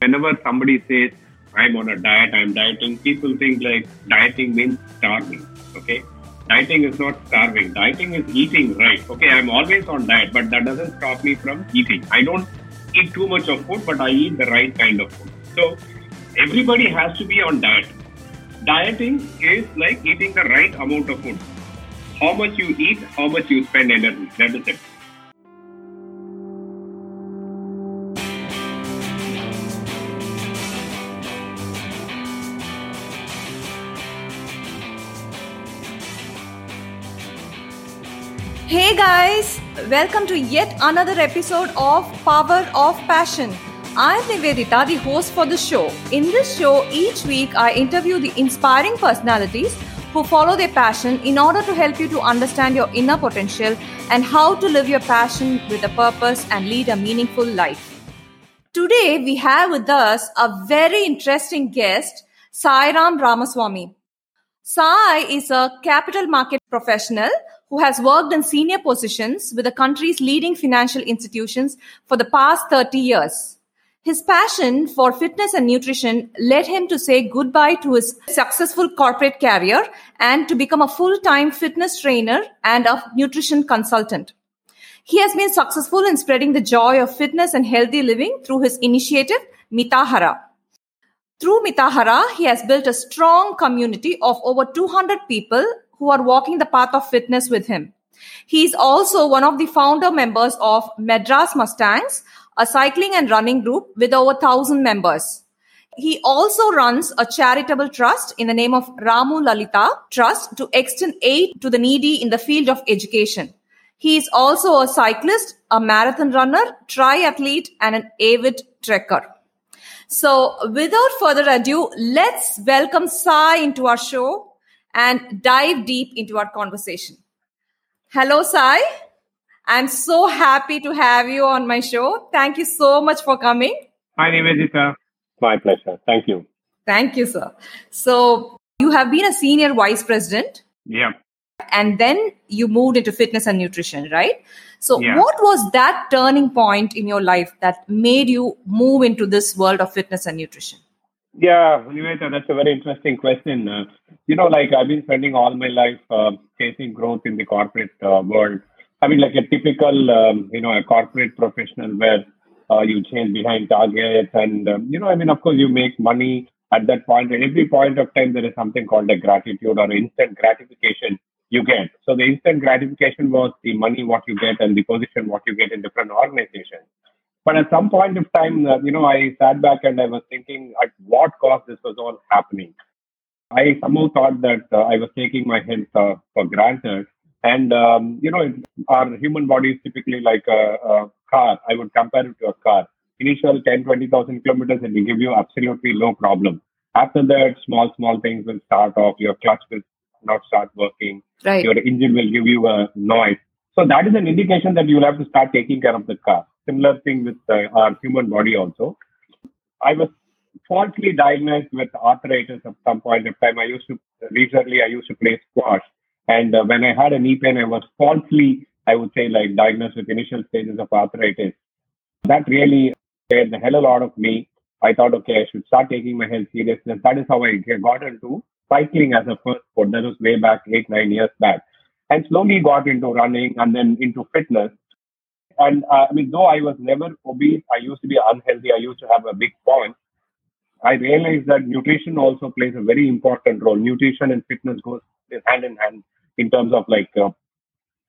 Whenever somebody says, I'm on a diet, I'm dieting, people think like dieting means starving. Okay. Dieting is not starving. Dieting is eating right. Okay, I'm always on diet, but that doesn't stop me from eating. I don't eat too much of food, but I eat the right kind of food. So everybody has to be on diet. Dieting is like eating the right amount of food. How much you eat, how much you spend energy. That is it. Guys, welcome to yet another episode of Power of Passion. I'm Nivedita, the host for the show. In this show, each week I interview the inspiring personalities who follow their passion in order to help you to understand your inner potential and how to live your passion with a purpose and lead a meaningful life. Today, we have with us a very interesting guest, Sairam Ramaswamy. Sai is a capital market professional who has worked in senior positions with the country's leading financial institutions for the past 30 years. His passion for fitness and nutrition led him to say goodbye to his successful corporate career and to become a full-time fitness trainer and a nutrition consultant. He has been successful in spreading the joy of fitness and healthy living through his initiative, Mitahara. Through Mitahara, he has built a strong community of over 200 people who are walking the path of fitness with him. He is also one of the founder members of Madras Mustangs, a cycling and running group with over 1000 members. He also runs a charitable trust in the name of Ramu Lalita Trust to extend aid to the needy in the field of education. He is also a cyclist, a marathon runner, triathlete, and an avid trekker. So without further ado, let's welcome Sai into our show and dive deep into our conversation. Hello, Sai. I'm so happy to have you on my show. Thank you so much for coming. Hi, Nivedita. My pleasure. Thank you. Thank you, sir. So, you have been a senior vice president. Yeah. And then you moved into fitness and nutrition, right? So, Yeah. what was that turning point in your life that made you move into this world of fitness and nutrition? Yeah, that's a very interesting question. Uh, you know, like I've been spending all my life uh, chasing growth in the corporate uh, world. I mean, like a typical, um, you know, a corporate professional where uh, you change behind targets and, um, you know, I mean, of course, you make money at that point. At every point of time, there is something called a gratitude or instant gratification you get. So the instant gratification was the money what you get and the position what you get in different organizations. But at some point of time, uh, you know, I sat back and I was thinking at what cost this was all happening. I somehow thought that uh, I was taking my health uh, for granted. And, um, you know, our human body is typically like a, a car. I would compare it to a car. Initial 10, 20,000 kilometers, it will give you absolutely no problem. After that, small, small things will start off. Your clutch will not start working. Right. Your engine will give you a noise. So that is an indication that you'll have to start taking care of the car. Similar thing with uh, our human body also. I was falsely diagnosed with arthritis at some point of time. I used to recently I used to play squash, and uh, when I had a knee pain, I was falsely, I would say, like diagnosed with initial stages of arthritis. That really scared the hell a lot of me. I thought, okay, I should start taking my health seriously. That is how I got into cycling as a first sport. That was way back eight, nine years back. And slowly got into running and then into fitness. And uh, I mean, though I was never obese, I used to be unhealthy. I used to have a big point. I realized that nutrition also plays a very important role. Nutrition and fitness goes hand in hand in terms of like uh,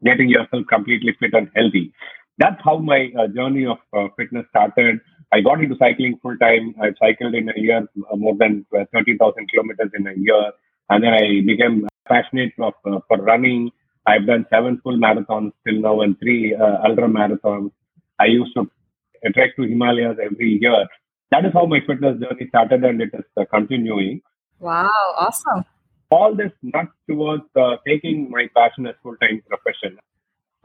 getting yourself completely fit and healthy. That's how my uh, journey of uh, fitness started. I got into cycling full time. I cycled in a year uh, more than uh, 30,000 kilometers in a year. And then I became passionate of, uh, for running. I've done seven full marathons till now and three uh, ultra marathons. I used to trek to Himalayas every year. That is how my fitness journey started and it is uh, continuing. Wow, awesome. All this not towards uh, taking my passion as full-time profession.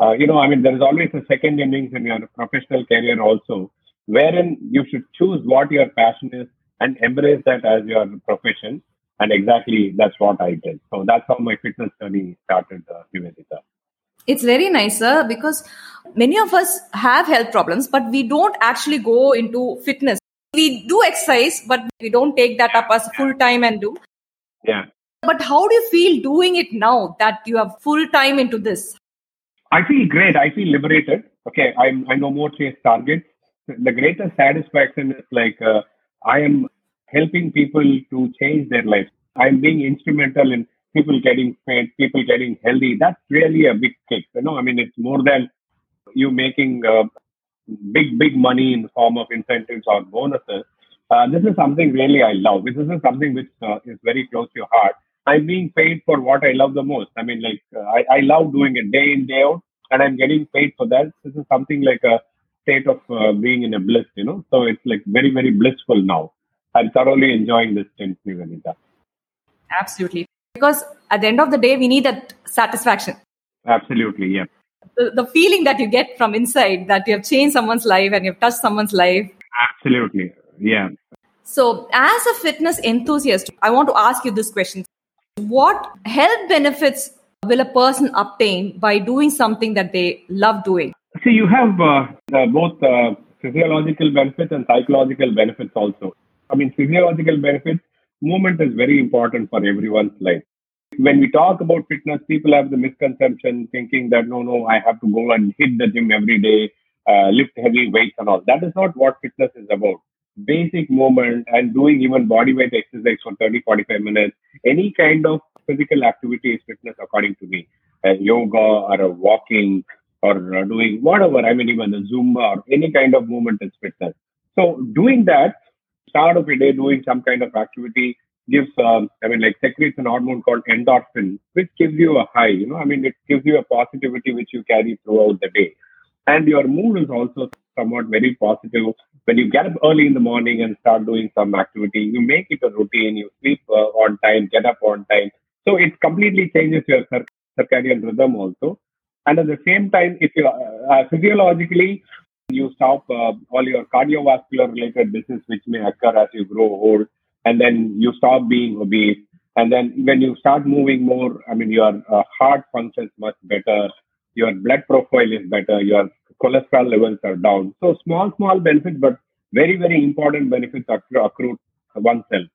Uh, you know, I mean, there is always a second innings in your professional career also, wherein you should choose what your passion is and embrace that as your profession. And exactly that's what I did. So that's how my fitness journey started, uh, Nivedita. It's very nice, sir, because many of us have health problems, but we don't actually go into fitness. we do exercise, but we don't take that up as full time and do. Yeah. But how do you feel doing it now that you have full time into this? I feel great. I feel liberated. Okay, I'm I no more chase targets. The greatest satisfaction is like uh, I am helping people to change their lives. I'm being instrumental in people getting fit, people getting healthy. That's really a big kick. You know, I mean, it's more than you making uh, big, big money in the form of incentives or bonuses. Uh, this is something really I love. This is something which uh, is very close to your heart. I'm being paid for what I love the most. I mean, like, uh, I, I love doing it day in, day out, and I'm getting paid for that. This is something like a state of uh, being in a bliss, you know. So it's like very, very blissful now. I'm thoroughly enjoying this stint, Nivedita. Absolutely. Because at the end of the day, we need that satisfaction. Absolutely, yeah. The, the feeling that you get from inside that you have changed someone's life and you've touched someone's life. Absolutely, yeah. So, as a fitness enthusiast, I want to ask you this question What health benefits will a person obtain by doing something that they love doing? See, you have uh, both uh, physiological benefits and psychological benefits also. I mean, physiological benefits, movement is very important for everyone's life. When we talk about fitness, people have the misconception thinking that no, no, I have to go and hit the gym every day, uh, lift heavy weights and all. That is not what fitness is about. Basic movement and doing even body weight exercise for 30, 45 minutes, any kind of physical activity is fitness according to me. Uh, yoga or a walking or uh, doing whatever, I mean, even the Zumba or any kind of movement is fitness. So doing that start of your day doing some kind of activity gives, um, I mean, like secretes an hormone called endorphin, which gives you a high, you know, I mean, it gives you a positivity which you carry throughout the day. And your mood is also somewhat very positive. When you get up early in the morning and start doing some activity, you make it a routine, you sleep uh, on time, get up on time. So it completely changes your circadian rhythm also. And at the same time, if you uh, physiologically, you stop uh, all your cardiovascular related disease which may occur as you grow old and then you stop being obese. And then when you start moving more i mean your uh, heart functions much better your blood profile is better your cholesterol levels are down. So small small benefits but very very important benefits accrue, accrue oneself.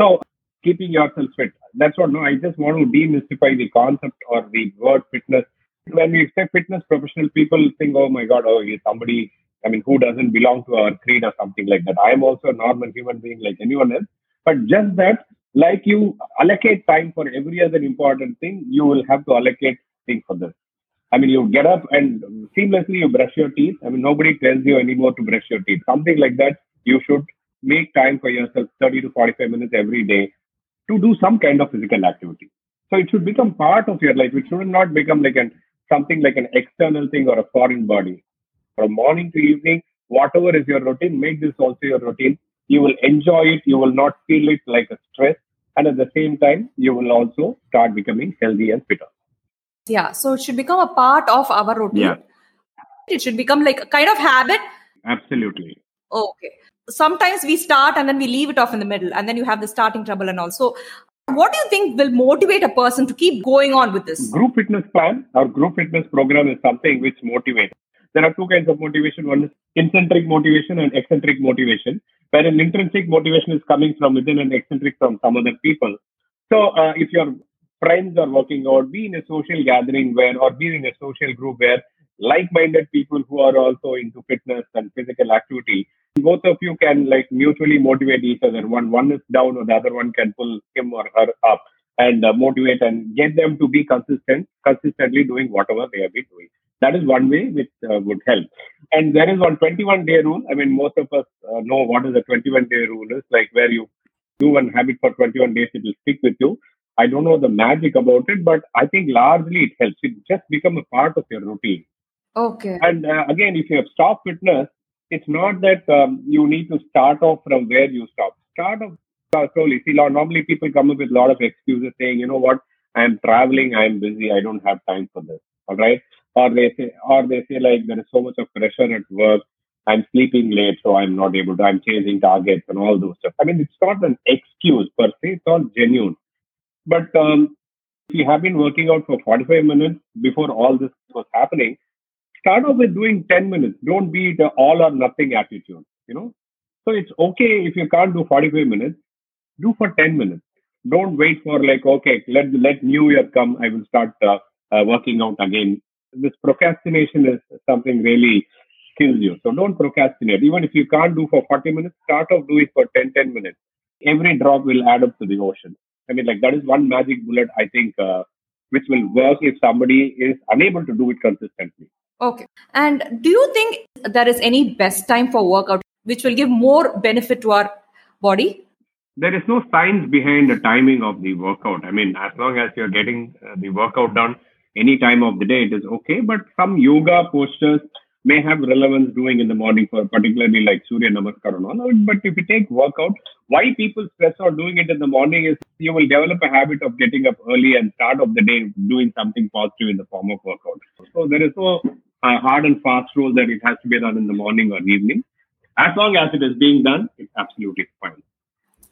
So keeping yourself fit. That's what no i just want to demystify the concept or the word fitness when we say fitness professional, people think, oh my God, oh, he's somebody, I mean, who doesn't belong to our creed or something like that. I am also a normal human being like anyone else. But just that, like you allocate time for every other important thing, you will have to allocate things for this. I mean, you get up and seamlessly you brush your teeth. I mean, nobody tells you anymore to brush your teeth. Something like that, you should make time for yourself 30 to 45 minutes every day to do some kind of physical activity. So it should become part of your life. It should not become like an something like an external thing or a foreign body. From morning to evening, whatever is your routine, make this also your routine. You will enjoy it. You will not feel it like a stress. And at the same time, you will also start becoming healthy and fitter. Yeah. So it should become a part of our routine. Yeah. It should become like a kind of habit. Absolutely. Okay. Sometimes we start and then we leave it off in the middle, and then you have the starting trouble and also what do you think will motivate a person to keep going on with this? Group fitness plan or group fitness program is something which motivates. There are two kinds of motivation. One is intrinsic motivation and extrinsic motivation, where an intrinsic motivation is coming from within and extrinsic from some other people. So uh, if your friends are working out, be in a social gathering where, or be in a social group where like-minded people who are also into fitness and physical activity both of you can like mutually motivate each other. One one is down or the other one can pull him or her up and uh, motivate and get them to be consistent consistently doing whatever they have been doing. That is one way which uh, would help. And there is one 21 day rule. I mean most of us uh, know what is the 21 day rule is like where you do one habit for 21 days it will stick with you. I don't know the magic about it but i think largely it helps. It just become a part of your routine. Okay. And uh, again, if you have stopped fitness, it's not that um, you need to start off from where you stop. Start off uh, slowly. See, normally people come up with a lot of excuses saying, you know what, I'm traveling, I'm busy, I don't have time for this. All right. Or they say, or they say like there is so much of pressure at work. I'm sleeping late, so I'm not able to. I'm changing targets and all those stuff. I mean, it's not an excuse per se. It's all genuine. But um, if you have been working out for 45 minutes before all this was happening, start off with doing 10 minutes. Don't be the all or nothing attitude. You know, So it's okay if you can't do 45 minutes, do for 10 minutes. Don't wait for like, okay, let, let New Year come. I will start uh, uh, working out again. This procrastination is something really kills you. So don't procrastinate. Even if you can't do for 40 minutes, start off do it for 10, 10 minutes. Every drop will add up to the ocean. I mean, like that is one magic bullet, I think, uh, which will work if somebody is unable to do it consistently. Okay. And do you think there is any best time for workout which will give more benefit to our body? There is no science behind the timing of the workout. I mean, as long as you're getting uh, the workout done any time of the day, it is okay. But some yoga postures may have relevance doing in the morning for particularly like Surya Namaskar and all. But if you take workout, why people stress on doing it in the morning is you will develop a habit of getting up early and start of the day doing something positive in the form of workout. So there is no uh, hard and fast rule that it has to be done in the morning or evening. As long as it is being done, it's absolutely fine.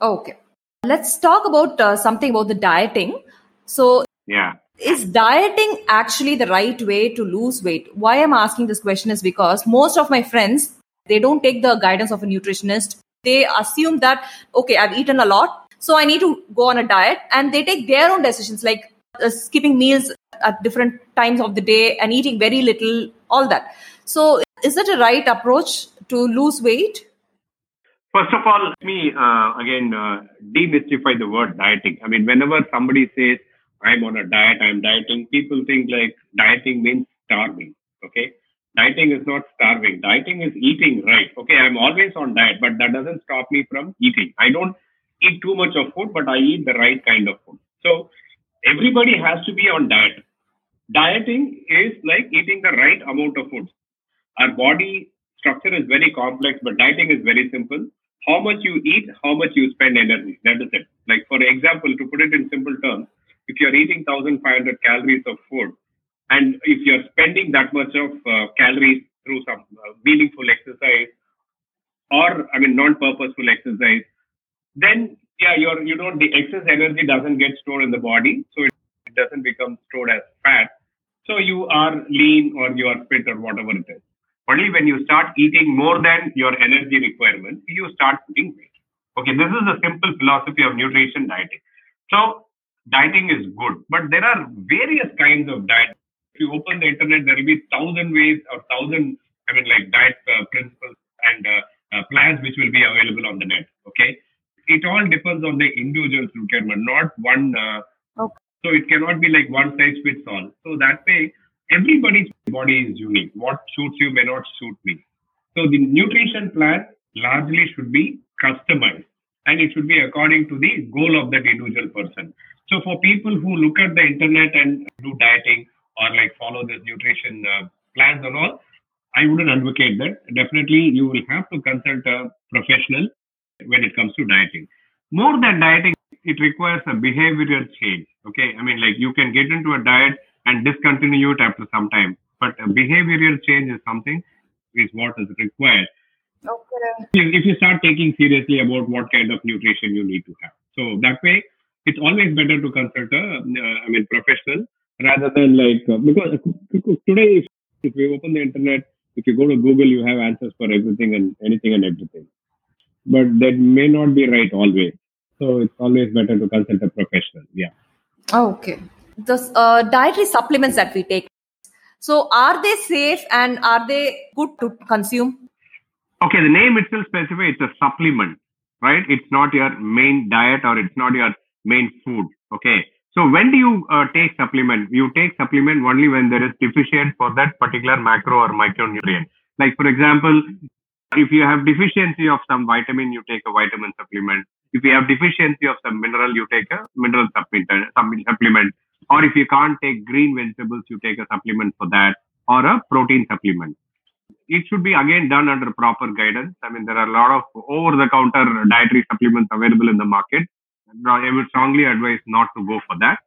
Okay. Let's talk about uh, something about the dieting. So, yeah is dieting actually the right way to lose weight why i'm asking this question is because most of my friends they don't take the guidance of a nutritionist they assume that okay i've eaten a lot so i need to go on a diet and they take their own decisions like uh, skipping meals at different times of the day and eating very little all that so is that a right approach to lose weight First of all, let me uh, again uh, demystify the word dieting. I mean, whenever somebody says I'm on a diet, I'm dieting. People think like dieting means starving. Okay. Dieting is not starving. Dieting is eating right. Okay. I'm always on diet, but that doesn't stop me from eating. I don't eat too much of food, but I eat the right kind of food. So everybody has to be on diet. Dieting is like eating the right amount of food. Our body structure is very complex, but dieting is very simple. How much you eat, how much you spend energy. That is it. Like for example, to put it in simple terms, if you're eating 1500 calories of food and if you're spending that much of uh, calories through some uh, meaningful exercise or i mean non-purposeful exercise then yeah you're you know the excess energy doesn't get stored in the body so it, it doesn't become stored as fat so you are lean or you are fit or whatever it is only when you start eating more than your energy requirement you start putting weight okay this is the simple philosophy of nutrition dieting so dieting is good, but there are various kinds of diet. If you open the internet, there will be thousand ways or thousand, I mean, like diet uh, principles and uh, uh, plans which will be available on the net. Okay, it all depends on the individual's requirement, not one. Uh, okay. So it cannot be like one size fits all. So that way, everybody's body is unique. What suits you may not suit me. So the nutrition plan largely should be customized and it should be according to the goal of that individual person. So for people who look at the internet and do dieting or like follow this nutrition uh, plans and all, I wouldn't advocate that. Definitely, you will have to consult a professional when it comes to dieting. More than dieting, it requires a behavioral change. Okay, I mean, like you can get into a diet and discontinue it after some time, but a behavioral change is something is what is required. Okay. If you start taking seriously about what kind of nutrition you need to have, so that way it's always better to consult a, uh, I mean, professional rather than like, uh, because today, if, if you open the internet, if you go to Google, you have answers for everything and anything and everything. But that may not be right always. So it's always better to consult a professional. Yeah. Okay. The uh, dietary supplements that we take. So are they safe and are they good to consume? Okay, the name itself specifies it's a supplement, right? It's not your main diet or it's not your main food. Okay. So when do you uh, take supplement? You take supplement only when there is deficient for that particular macro or micronutrient. Like for example, if you have deficiency of some vitamin, you take a vitamin supplement. If you have deficiency of some mineral, you take a mineral supplement. supplement. Or if you can't take green vegetables, you take a supplement for that or a protein supplement. It should be again done under proper guidance. I mean, there are a lot of over-the-counter dietary supplements available in the market I would strongly advise not to go for that.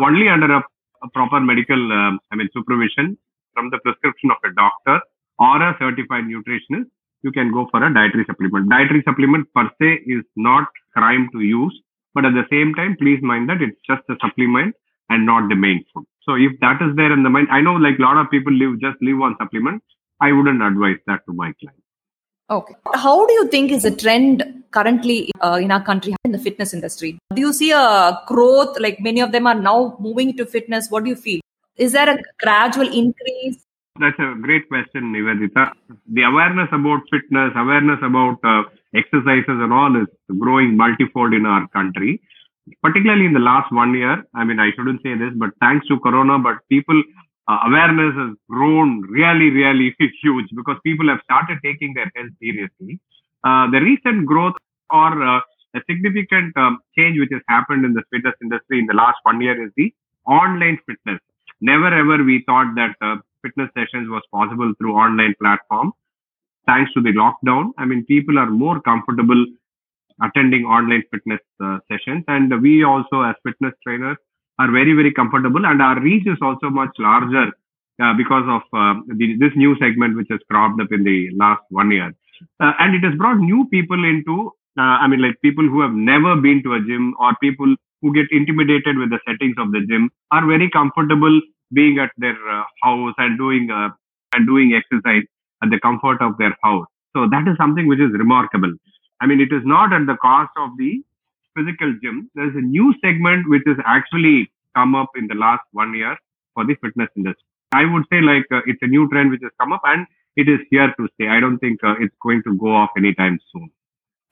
Only under a, a proper medical, um, I mean, supervision from the prescription of a doctor or a certified nutritionist, you can go for a dietary supplement. Dietary supplement per se is not crime to use, but at the same time, please mind that it's just a supplement and not the main food. So if that is there in the mind, I know like a lot of people live just live on supplements. I wouldn't advise that to my clients. Okay. How do you think is the trend currently uh, in our country in the fitness industry? Do you see a growth? Like many of them are now moving to fitness. What do you feel? Is there a gradual increase? That's a great question, Nivedita. The awareness about fitness, awareness about uh, exercises and all is growing multifold in our country, particularly in the last one year. I mean, I shouldn't say this, but thanks to Corona, but people uh, awareness has grown really, really huge because people have started taking their health seriously. Uh, the recent growth or uh, a significant um, change which has happened in the fitness industry in the last one year is the online fitness. Never ever we thought that uh, fitness sessions was possible through online platforms. Thanks to the lockdown, I mean, people are more comfortable attending online fitness uh, sessions, and we also, as fitness trainers, are very, very comfortable and our reach is also much larger uh, because of uh, the, this new segment which has cropped up in the last one year. Uh, and it has brought new people into, uh, I mean, like people who have never been to a gym or people who get intimidated with the settings of the gym are very comfortable being at their uh, house and doing uh, and doing exercise at the comfort of their house. So that is something which is remarkable. I mean, it is not at the cost of the physical gym, there's a new segment which has actually come up in the last one year for the fitness industry. I would say like uh, it's a new trend which has come up and it is here to stay. I don't think uh, it's going to go off anytime soon.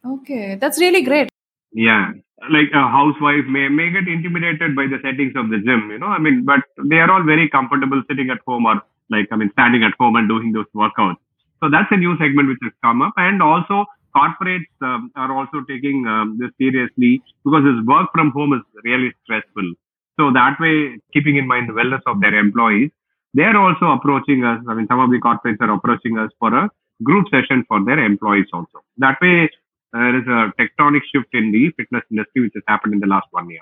Okay, that's really great. Yeah, like a housewife may may get intimidated by the settings of the gym, you know. I mean, but they are all very comfortable sitting at home or like I mean standing at home and doing those workouts. So that's a new segment which has come up, and also corporates um, are also taking um, this seriously because this work from home is really stressful. So that way, keeping in mind the wellness of their employees, they're also approaching us. I mean, some of the corporates are approaching us for a group session for their employees also. That way, there is a tectonic shift in the fitness industry which has happened in the last one year.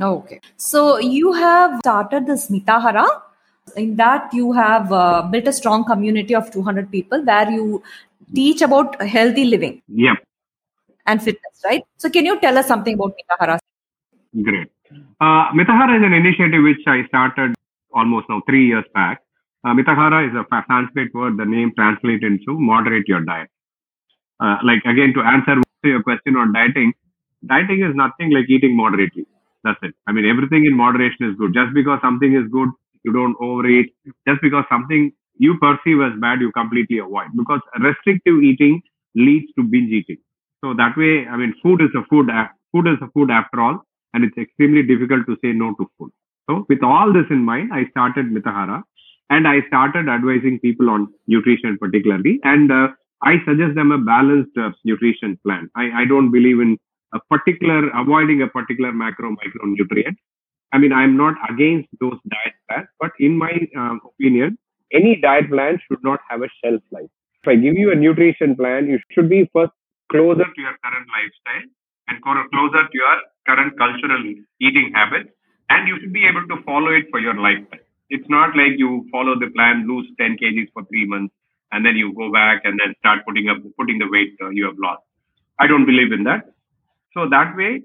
Okay. So you have started this Mitahara. In that, you have uh, built a strong community of 200 people where you teach about healthy living. Yep. And fitness, right? So, can you tell us something about Mitahara? Great. Uh, Mitahara is an initiative which I started almost now three years back. Uh, Mitahara is a Sanskrit word. The name translates into moderate your diet. Uh, like again, to answer your question on dieting, dieting is nothing like eating moderately. That's it. I mean, everything in moderation is good. Just because something is good, you don't overeat. Just because something you perceive as bad, you completely avoid because restrictive eating leads to binge eating. So that way, I mean, food is a food. Food is a food after all, and it's extremely difficult to say no to food. So with all this in mind, I started Mitahara and I started advising people on nutrition particularly. And uh, I suggest them a balanced uh, nutrition plan. I, I don't believe in a particular, avoiding a particular macro micronutrient. I mean, I'm not against those diet plans, but in my uh, opinion, any diet plan should not have a shelf life. If I give you a nutrition plan, you should be first closer to your current lifestyle and closer to your current cultural eating habits, and you should be able to follow it for your lifetime. It's not like you follow the plan, lose 10 kgs for three months, and then you go back and then start putting up putting the weight uh, you have lost. I don't believe in that. So that way,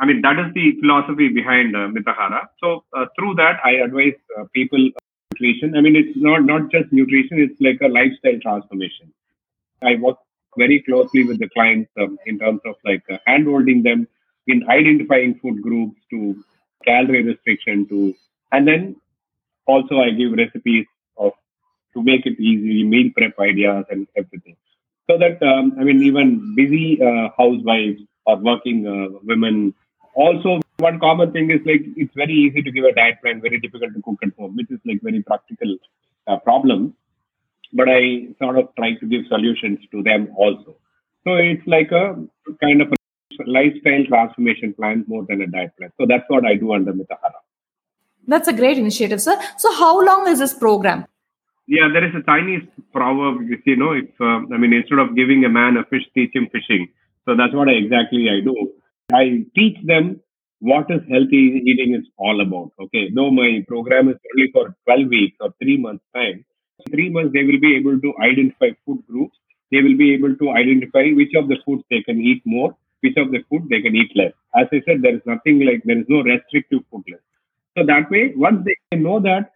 I mean that is the philosophy behind uh, Mitahara. So uh, through that, I advise uh, people nutrition. I mean, it's not not just nutrition; it's like a lifestyle transformation. I work very closely with the clients um, in terms of like uh, handholding them in identifying food groups to calorie restriction to, and then also I give recipes to make it easy, meal prep ideas and everything. So that um, I mean, even busy uh, housewives or working uh, women also one common thing is like it's very easy to give a diet plan, very difficult to cook at home, which is like very practical uh, problem. But I sort of try to give solutions to them also. So it's like a kind of a lifestyle transformation plan more than a diet plan. So that's what I do under Mitahara. That's a great initiative, sir. So how long is this program? Yeah, there is a Chinese proverb, you know, if, uh, I mean, instead of giving a man a fish, teach him fishing. So that's what I, exactly I do. I teach them what is healthy eating is all about. Okay, though my program is only for 12 weeks or three months time, three months they will be able to identify food groups. They will be able to identify which of the foods they can eat more, which of the food they can eat less. As I said, there is nothing like there is no restrictive food list. So that way, once they know that,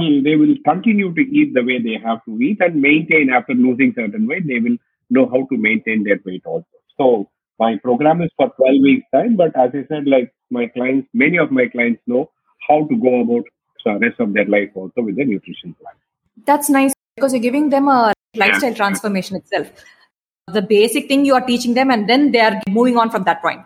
Um, they will continue to eat the way they have to eat and maintain after losing certain weight. They will know how to maintain their weight also. So my program is for 12 weeks time, but as I said, like my clients, many of my clients know how to go about the rest of their life also with the nutrition plan. That's nice because you're giving them a lifestyle Yeah. transformation itself. The basic thing you are teaching them, and then they are moving on from that point.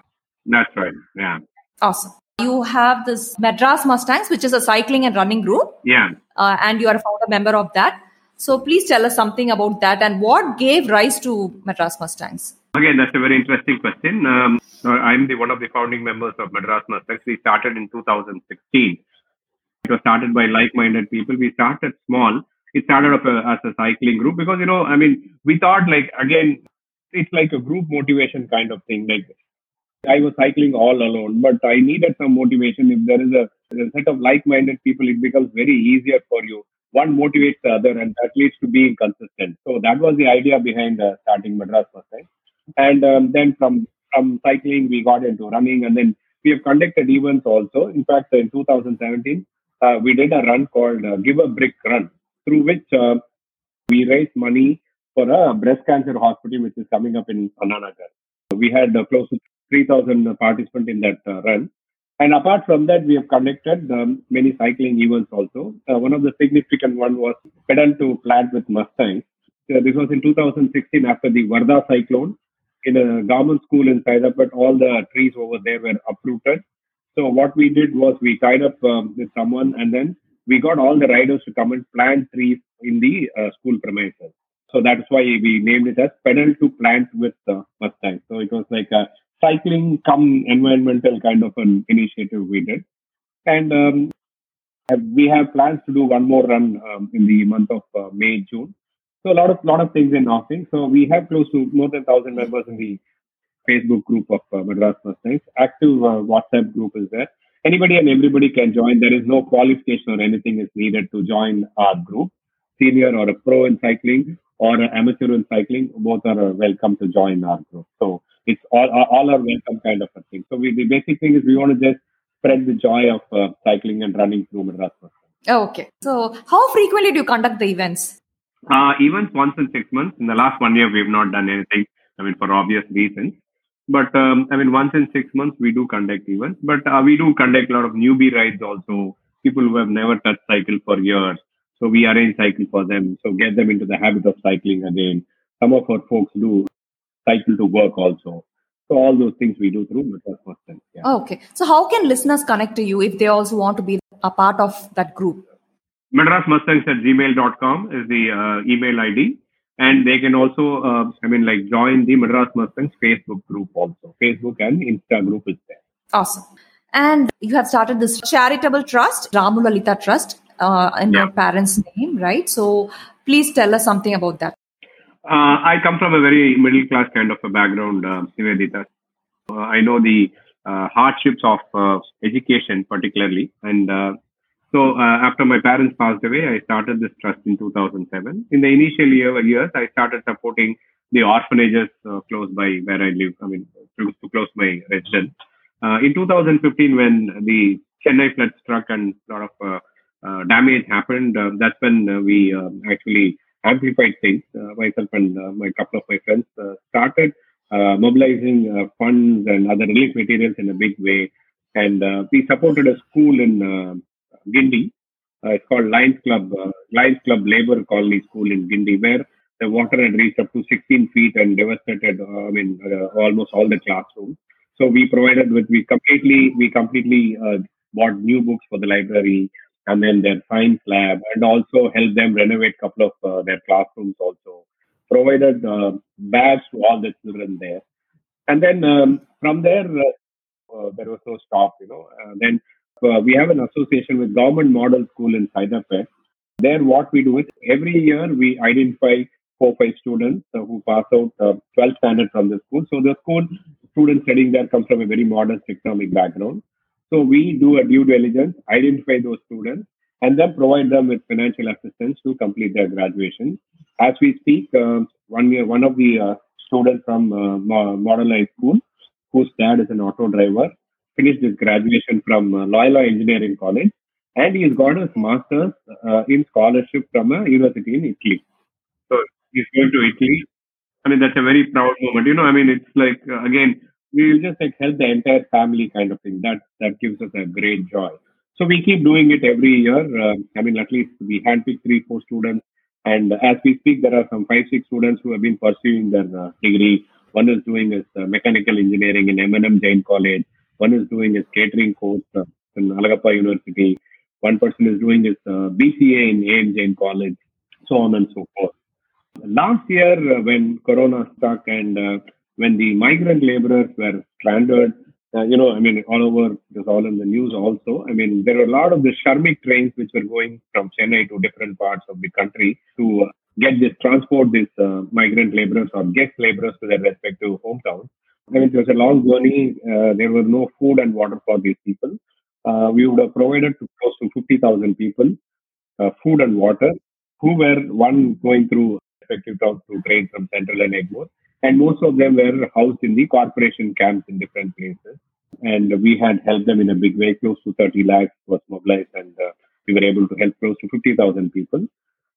That's right. Yeah. Awesome. You have this Madras Mustangs, which is a cycling and running group, Yeah. uh, and you are a founder member of that. So please tell us something about that and what gave rise to Madras Mustangs. Again, that's a very interesting question. Um, uh, I'm the one of the founding members of Madras Mustangs. We started in 2016. It was started by like-minded people. We started small. It started up uh, as a cycling group because you know, I mean, we thought like again, it's like a group motivation kind of thing. Like I was cycling all alone, but I needed some motivation. If there is a, a set of like-minded people, it becomes very easier for you. One motivates the other, and that leads to being consistent. So that was the idea behind uh, starting Madras Mustangs. And um, then from from cycling, we got into running, and then we have conducted events also. In fact, in 2017, uh, we did a run called uh, Give a Brick Run, through which uh, we raised money for a breast cancer hospital, which is coming up in Anna Nagar. We had uh, close to 3,000 participants in that uh, run. And apart from that, we have conducted um, many cycling events also. Uh, one of the significant one was pedal to plant with Mustangs. Uh, this was in 2016 after the Varda cyclone in a government school in Hyderabad. All the trees over there were uprooted. So what we did was we tied up um, with someone and then we got all the riders to come and plant trees in the uh, school premises. So that's why we named it as pedal to plant with uh, Mustang. So it was like a cycling come environmental kind of an initiative we did. And um, we have plans to do one more run um, in the month of uh, May, June. So a lot of lot of things in offering. So we have close to more than thousand members in the Facebook group of uh, Madras Mustangs. Active uh, WhatsApp group is there. Anybody and everybody can join. There is no qualification or anything is needed to join our group. Senior or a pro in cycling or an amateur in cycling, both are uh, welcome to join our group. So it's all all are welcome kind of a thing. So we, the basic thing is we want to just spread the joy of uh, cycling and running through Madras Okay. So how frequently do you conduct the events? Uh, events once in six months. In the last one year, we have not done anything. I mean, for obvious reasons. But um, I mean, once in six months, we do conduct events. But uh, we do conduct a lot of newbie rides also. People who have never touched cycle for years. So we arrange cycle for them. So get them into the habit of cycling again. Some of our folks do cycle to work also. So all those things we do through Madras Mustangs. Yeah. Okay. So how can listeners connect to you if they also want to be a part of that group? madrasmustangs at gmail.com is the uh, email ID. And they can also, uh, I mean, like join the Madras Mustangs Facebook group also. Facebook and Insta group is there. Awesome. And you have started this charitable trust, Ramu Lalita Trust, uh, in Yeah. your parents' name, right? So please tell us something about that. Uh, I come from a very middle class kind of a background, uh, Nivedita. Uh, I know the uh, hardships of uh, education, particularly. And uh, so uh, after my parents passed away, I started this trust in 2007. In the initial year, years, I started supporting the orphanages uh, close by where I live, I mean, close to close my residence. Uh, in 2015, when the Chennai flood struck and a lot of damage happened, uh, that's when uh, we uh, actually amplified things. Uh, myself and uh, my couple of my friends uh, started uh, mobilizing uh, funds and other relief materials in a big way. And uh, we supported a school in uh, Guindy. Uh, it's called Lions Club, uh, Lions Club Labor Colony School in Guindy, where the water had reached up to 16 feet and devastated. Uh, I mean, uh, almost all the classrooms. So we provided with we completely we completely uh, bought new books for the library and then their science lab and also help them renovate a couple of uh, their classrooms also provided uh, bags to all the children there. And then um, from there uh, uh, there was no stop you know. Uh, then uh, we have an association with government model school in Hyderabad. There what we do is every year we identify four five students uh, who pass out uh, 12th standard from the school. So the school students studying there come from a very modest economic background so we do a due diligence, identify those students, and then provide them with financial assistance to complete their graduation. As we speak, uh, one one of the uh, students from uh, Model High School, whose dad is an auto driver, finished his graduation from uh, Loyola Engineering College, and he's got his master's uh, in scholarship from a university in Italy. So he's going to Italy I mean, that's a very proud moment. You know, I mean, it's like uh, again, we will just like help the entire family kind of thing. That that gives us a great joy. So we keep doing it every year. Uh, I mean, at least we handpick three, four students, and as we speak, there are some five, six students who have been pursuing their uh, degree. One is doing his uh, mechanical engineering in AM Jain College. One is doing his catering course uh, in Alagappa University. One person is doing his uh, BCA in AM Jain College, so on and so forth. Last year, uh, when Corona struck and when the migrant laborers were stranded, uh, you know, I mean, all over, it was all in the news also. I mean, there were a lot of the Shramik trains which were going from Chennai to different parts of the country to get this, transport these uh, migrant laborers or guest laborers to their respective hometowns. I mean, it was a long journey. Uh, there was no food and water for these people. Uh, we would have provided to close to 50,000 people uh, food and water who were one going through respective routes to train from Central and Egmore and most of them were housed in the corporation camps in different places. And we had helped them in a big way. Close to 30 lakhs was mobilized, and uh, we were able to help close to 50,000 people.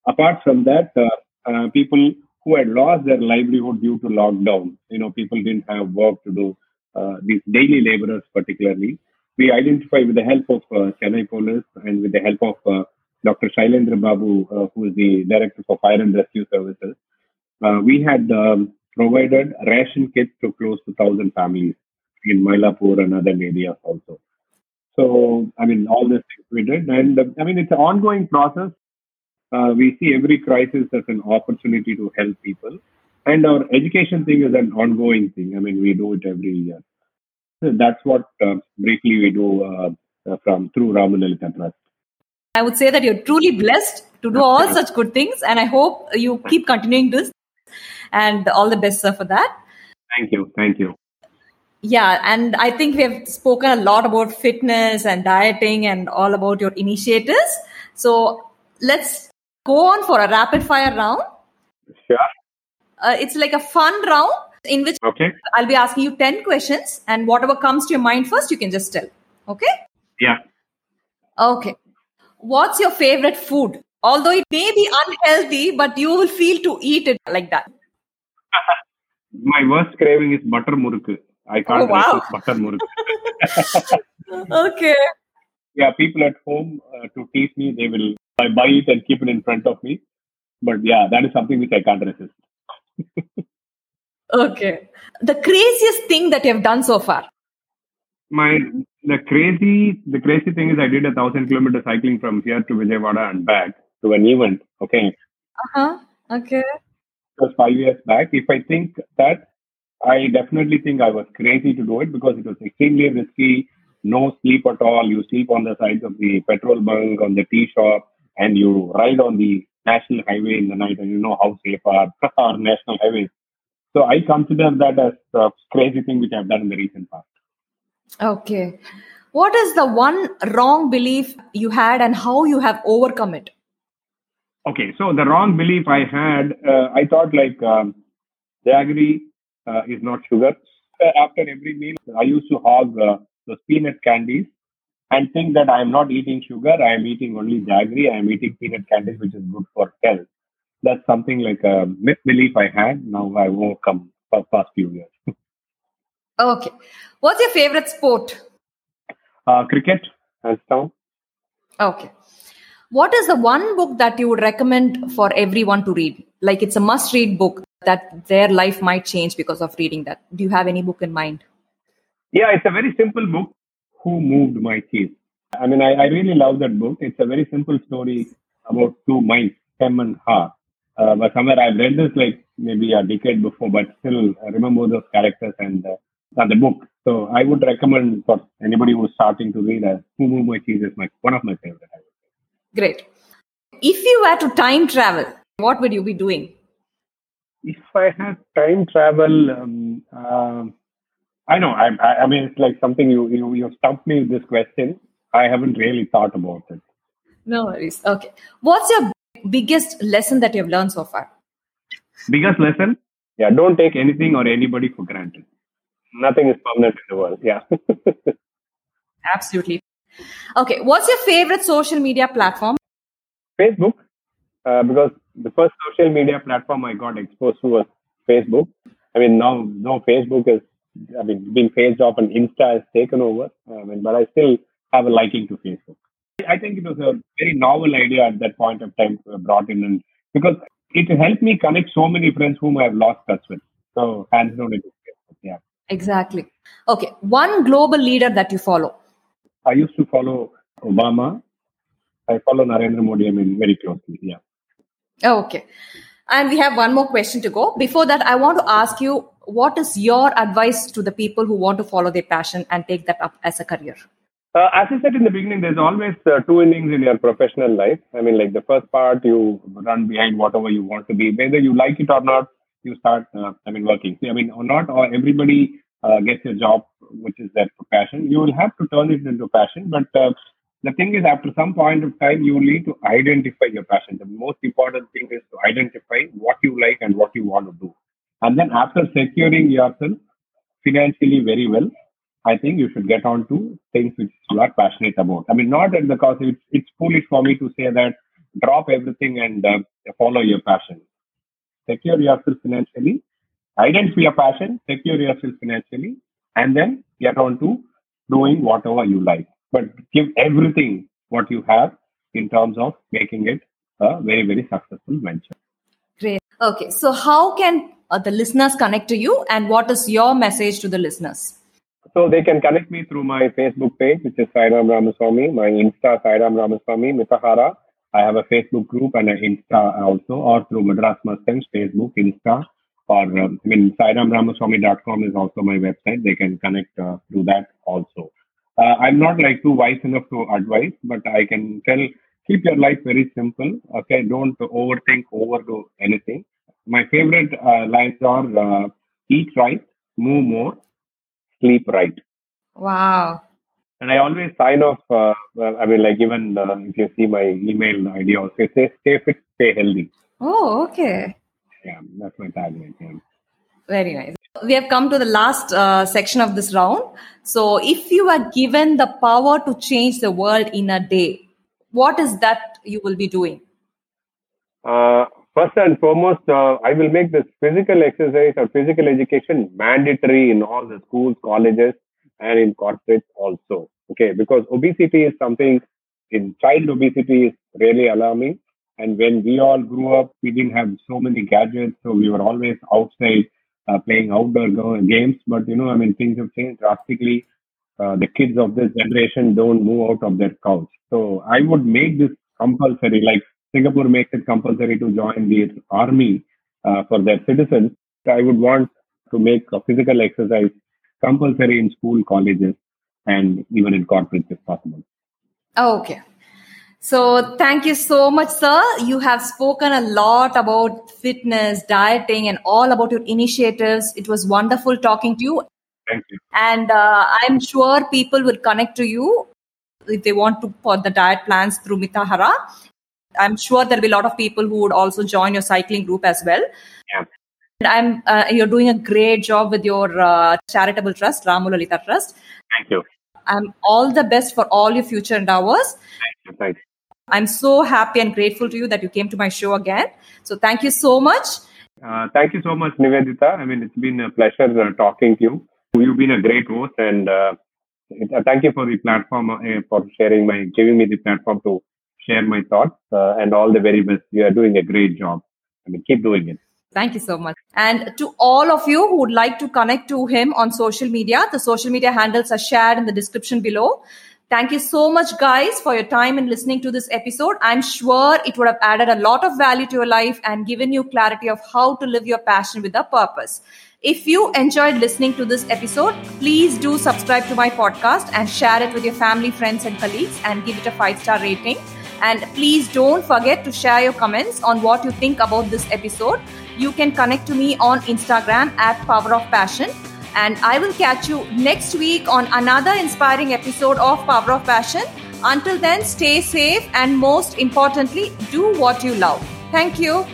Apart from that, uh, uh, people who had lost their livelihood due to lockdown, you know, people didn't have work to do. Uh, these daily laborers, particularly, we identified with the help of uh, Chennai Police and with the help of uh, Dr. Sylendra Babu, who is the director for Fire and Rescue Services. we had um, provided ration kits to close to 1,000 families in Mylapore and other areas also. So, I mean, all this we did. And uh, I mean, it's an ongoing process. Uh, we see every crisis as an opportunity to help people. And our education thing is an ongoing thing. I mean, we do it every year. So that's what uh, briefly we do uh, uh, from through Ramalalitha Trust. I would say that you're truly blessed to do all such good things, and I hope you keep continuing this and all the best, sir, for that. Thank you. Thank you. Yeah, and I think we have spoken a lot about fitness and dieting and all about your initiatives. So let's go on for a rapid fire round. Sure. Uh, it's like a fun round in which okay. I'll be asking you 10 questions, and whatever comes to your mind first, you can just tell. Okay? Yeah. Okay. What's your favorite food? Although it may be unhealthy, but you will feel to eat it like that. My worst craving is butter murukku. I can't oh, wow. resist butter murukku. okay. Yeah, people at home uh, to tease me, they will I buy it and keep it in front of me. But yeah, that is something which I can't resist. okay. The craziest thing that you have done so far? My the crazy the crazy thing is I did a thousand kilometer cycling from here to Vijayawada and back to an event. Okay. Uh huh. Okay was five years back. If I think that, I definitely think I was crazy to do it because it was extremely risky. No sleep at all. You sleep on the sides of the petrol bunk, on the tea shop, and you ride on the national highway in the night, and you know how safe are our national highways. So I consider that as a crazy thing which I've done in the recent past. Okay. What is the one wrong belief you had and how you have overcome it? Okay, so the wrong belief I had, uh, I thought like um, jaggery uh, is not sugar. After every meal, I used to hog uh, those peanut candies and think that I am not eating sugar. I am eating only jaggery. I am eating peanut candies, which is good for health. That's something like a misbelief I had. Now I overcome for past few years. okay, what's your favorite sport? Uh, cricket, hands down. Okay what is the one book that you would recommend for everyone to read? Like it's a must read book that their life might change because of reading that. Do you have any book in mind? Yeah, it's a very simple book. Who Moved My Cheese? I mean, I, I really love that book. It's a very simple story about two minds, Hem and Haw. Uh, but somewhere I've read this like maybe a decade before, but still I remember those characters and, uh, the book. So I would recommend for anybody who's starting to read, uh, Who Moved My Cheese is my, one of my favorite. Great. If you were to time travel, what would you be doing? If I had time travel, um, uh, I know. I, I, mean, it's like something you you you stumped me with this question. I haven't really thought about it. No worries. Okay. What's your biggest lesson that you have learned so far? Biggest lesson? Yeah, don't take anything or anybody for granted. Nothing is permanent in the world. Yeah. Absolutely. Okay, what's your favorite social media platform? Facebook, uh, because the first social media platform I got exposed to was Facebook. I mean, now no Facebook is, I mean, being phased off and Insta has taken over. I mean, but I still have a liking to Facebook. I think it was a very novel idea at that point of time brought in, and because it helped me connect so many friends whom I have lost touch with. So hands down, it is Facebook. Yeah. Exactly. Okay. One global leader that you follow. I used to follow Obama. I follow Narendra Modi. I mean, very closely. Yeah. Okay. And we have one more question to go. Before that, I want to ask you what is your advice to the people who want to follow their passion and take that up as a career? Uh, as I said in the beginning, there's always uh, two innings in your professional life. I mean, like the first part, you run behind whatever you want to be, whether you like it or not. You start, uh, I mean, working. See, I mean, or not, or everybody uh, gets a job which is their passion. You will have to turn it into passion, but uh, the thing is, after some point of time, you need to identify your passion. The most important thing is to identify what you like and what you want to do. And then after securing yourself financially very well, I think you should get on to things which you are passionate about. I mean, not at the cost, it's, it's foolish for me to say that drop everything and uh, follow your passion. Secure yourself financially, identify your passion, secure yourself financially, and then get on to doing whatever you like but give everything what you have in terms of making it a very, very successful venture. Great. Okay. So, how can uh, the listeners connect to you, and what is your message to the listeners? So, they can connect me through my Facebook page, which is Sairam Ramaswamy, my Insta, Sairam Ramaswamy, Mithahara. I have a Facebook group and an Insta also, or through Madras Mustangs, Facebook, Insta, or um, I mean, SairamRamaswamy.com is also my website. They can connect uh, through that also. Uh, I'm not like too wise enough to advise, but I can tell keep your life very simple. Okay, don't overthink, overdo anything. My favorite uh, lines are uh, eat right, move more, sleep right. Wow. And I always sign off. Uh, I mean, like even uh, if you see my email ID, also say stay fit, stay healthy. Oh, okay. Yeah, that's my tagline. Yeah. Very nice. We have come to the last uh, section of this round. So, if you are given the power to change the world in a day, what is that you will be doing? Uh, first and foremost, uh, I will make this physical exercise or physical education mandatory in all the schools, colleges, and in corporates also. Okay, because obesity is something in child obesity is really alarming. And when we all grew up, we didn't have so many gadgets, so we were always outside uh, playing outdoor games. But you know, I mean, things have changed drastically. Uh, the kids of this generation don't move out of their couch. So I would make this compulsory, like Singapore makes it compulsory to join the army uh, for their citizens. I would want to make physical exercise compulsory in school, colleges, and even in corporates if possible. Okay. So, thank you so much, sir. You have spoken a lot about fitness, dieting, and all about your initiatives. It was wonderful talking to you. Thank you. And uh, I'm sure people will connect to you if they want to put the diet plans through Mitahara. I'm sure there'll be a lot of people who would also join your cycling group as well. Yeah. And I'm uh, you're doing a great job with your uh, charitable trust, Ramu Lalita Trust. Thank you. I'm all the best for all your future endeavors. Thank you. Thank you. I'm so happy and grateful to you that you came to my show again. So thank you so much. Uh, thank you so much, Nivedita. I mean, it's been a pleasure uh, talking to you. You've been a great host, and uh, it, uh, thank you for the platform uh, for sharing my, giving me the platform to share my thoughts. Uh, and all the very best. You are doing a great job. I mean, keep doing it. Thank you so much. And to all of you who would like to connect to him on social media, the social media handles are shared in the description below. Thank you so much, guys, for your time in listening to this episode. I'm sure it would have added a lot of value to your life and given you clarity of how to live your passion with a purpose. If you enjoyed listening to this episode, please do subscribe to my podcast and share it with your family, friends, and colleagues and give it a five star rating. And please don't forget to share your comments on what you think about this episode. You can connect to me on Instagram at Power of Passion and I will catch you next week on another inspiring episode of Power of Passion. Until then, stay safe and most importantly, do what you love. Thank you.